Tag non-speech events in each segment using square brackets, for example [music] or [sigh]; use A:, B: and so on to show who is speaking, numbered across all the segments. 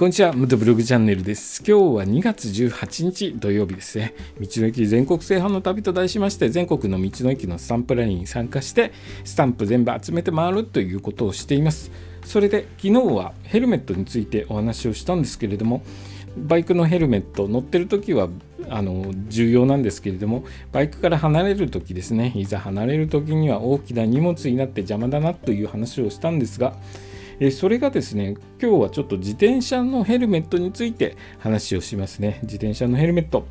A: こんにちは、ムトブログチャンネルです。今日は2月18日土曜日ですね。道の駅全国制覇の旅と題しまして、全国の道の駅のスタンプラリーに参加して、スタンプ全部集めて回るということをしています。それで、昨日はヘルメットについてお話をしたんですけれども、バイクのヘルメット乗ってる時はあの重要なんですけれどもバイクから離れる時ですねいざ離れる時には大きな荷物になって邪魔だなという話をしたんですがえそれがですね今日はちょっと自転車のヘルメットについて話をしますね。自転車のヘルメット。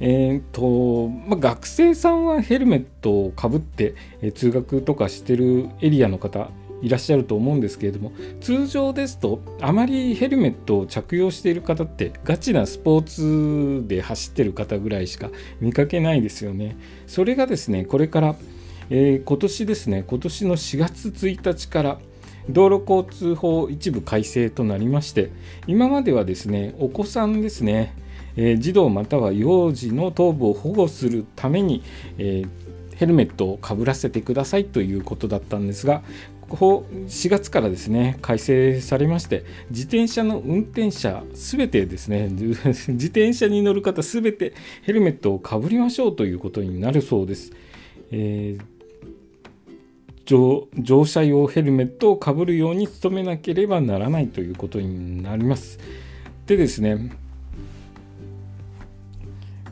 A: えーとまあ、学生さんはヘルメットをかぶって、え通学とかしてるエリアの方いらっしゃると思うんですけれども通常ですとあまりヘルメットを着用している方ってガチなスポーツで走ってる方ぐらいしか見かけないですよね。それがですねこれから、えー、今年ですね今年の4月1日から道路交通法一部改正となりまして今まではですねお子さんですね、えー、児童または幼児の頭部を保護するために、えー、ヘルメットをかぶらせてくださいということだったんですがここ4月からですね改正されまして自転車の運転者すべてですね [laughs] 自転車に乗る方すべてヘルメットをかぶりましょうということになるそうです。えー乗乗車用ヘルメットをかぶるように努めなければならないということになります。でですね、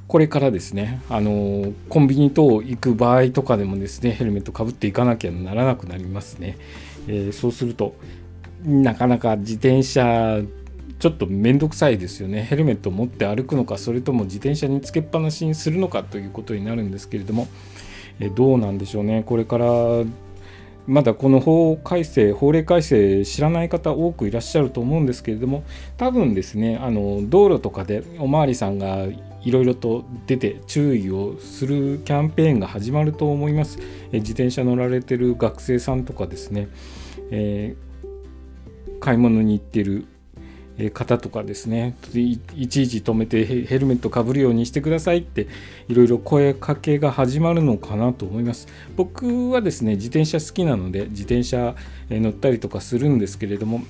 A: これからですね、あのコンビニ等行く場合とかでもですね、ヘルメットかぶっていかなきゃならなくなりますね。えー、そうすると、なかなか自転車、ちょっと面倒くさいですよね。ヘルメットを持って歩くのか、それとも自転車につけっぱなしにするのかということになるんですけれども、えどうなんでしょうね。これからまだこの法改正、法令改正知らない方多くいらっしゃると思うんですけれども多分ですねあの道路とかでおまわりさんがいろいろと出て注意をするキャンペーンが始まると思います。え自転車乗られてる学生さんとかですね、えー、買い物に行ってる方とかですねいちいち止めてヘルメットかぶるようにしてくださいっていろいろ声かけが始まるのかなと思います僕はですね自転車好きなので自転車乗ったりとかするんですけれども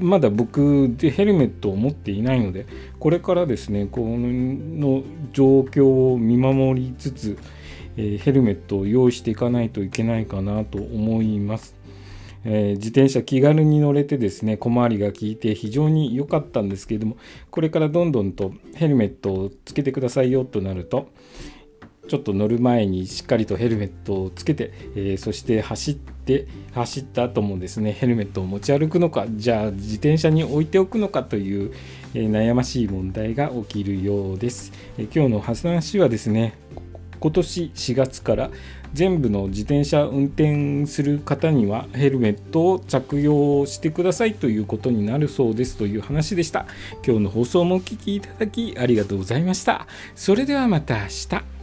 A: まだ僕でヘルメットを持っていないのでこれからですねこの状況を見守りつつヘルメットを用意していかないといけないかなと思います。えー、自転車気軽に乗れてですね小回りが効いて非常に良かったんですけれどもこれからどんどんとヘルメットをつけてくださいよとなるとちょっと乗る前にしっかりとヘルメットをつけて、えー、そして走って走った後もですねヘルメットを持ち歩くのかじゃあ自転車に置いておくのかという、えー、悩ましい問題が起きるようです、え今日の話はですね今年4月から全部の自転車運転する方にはヘルメットを着用してくださいということになるそうですという話でした。今日の放送もお聴きいただきありがとうございました。それではまた明日。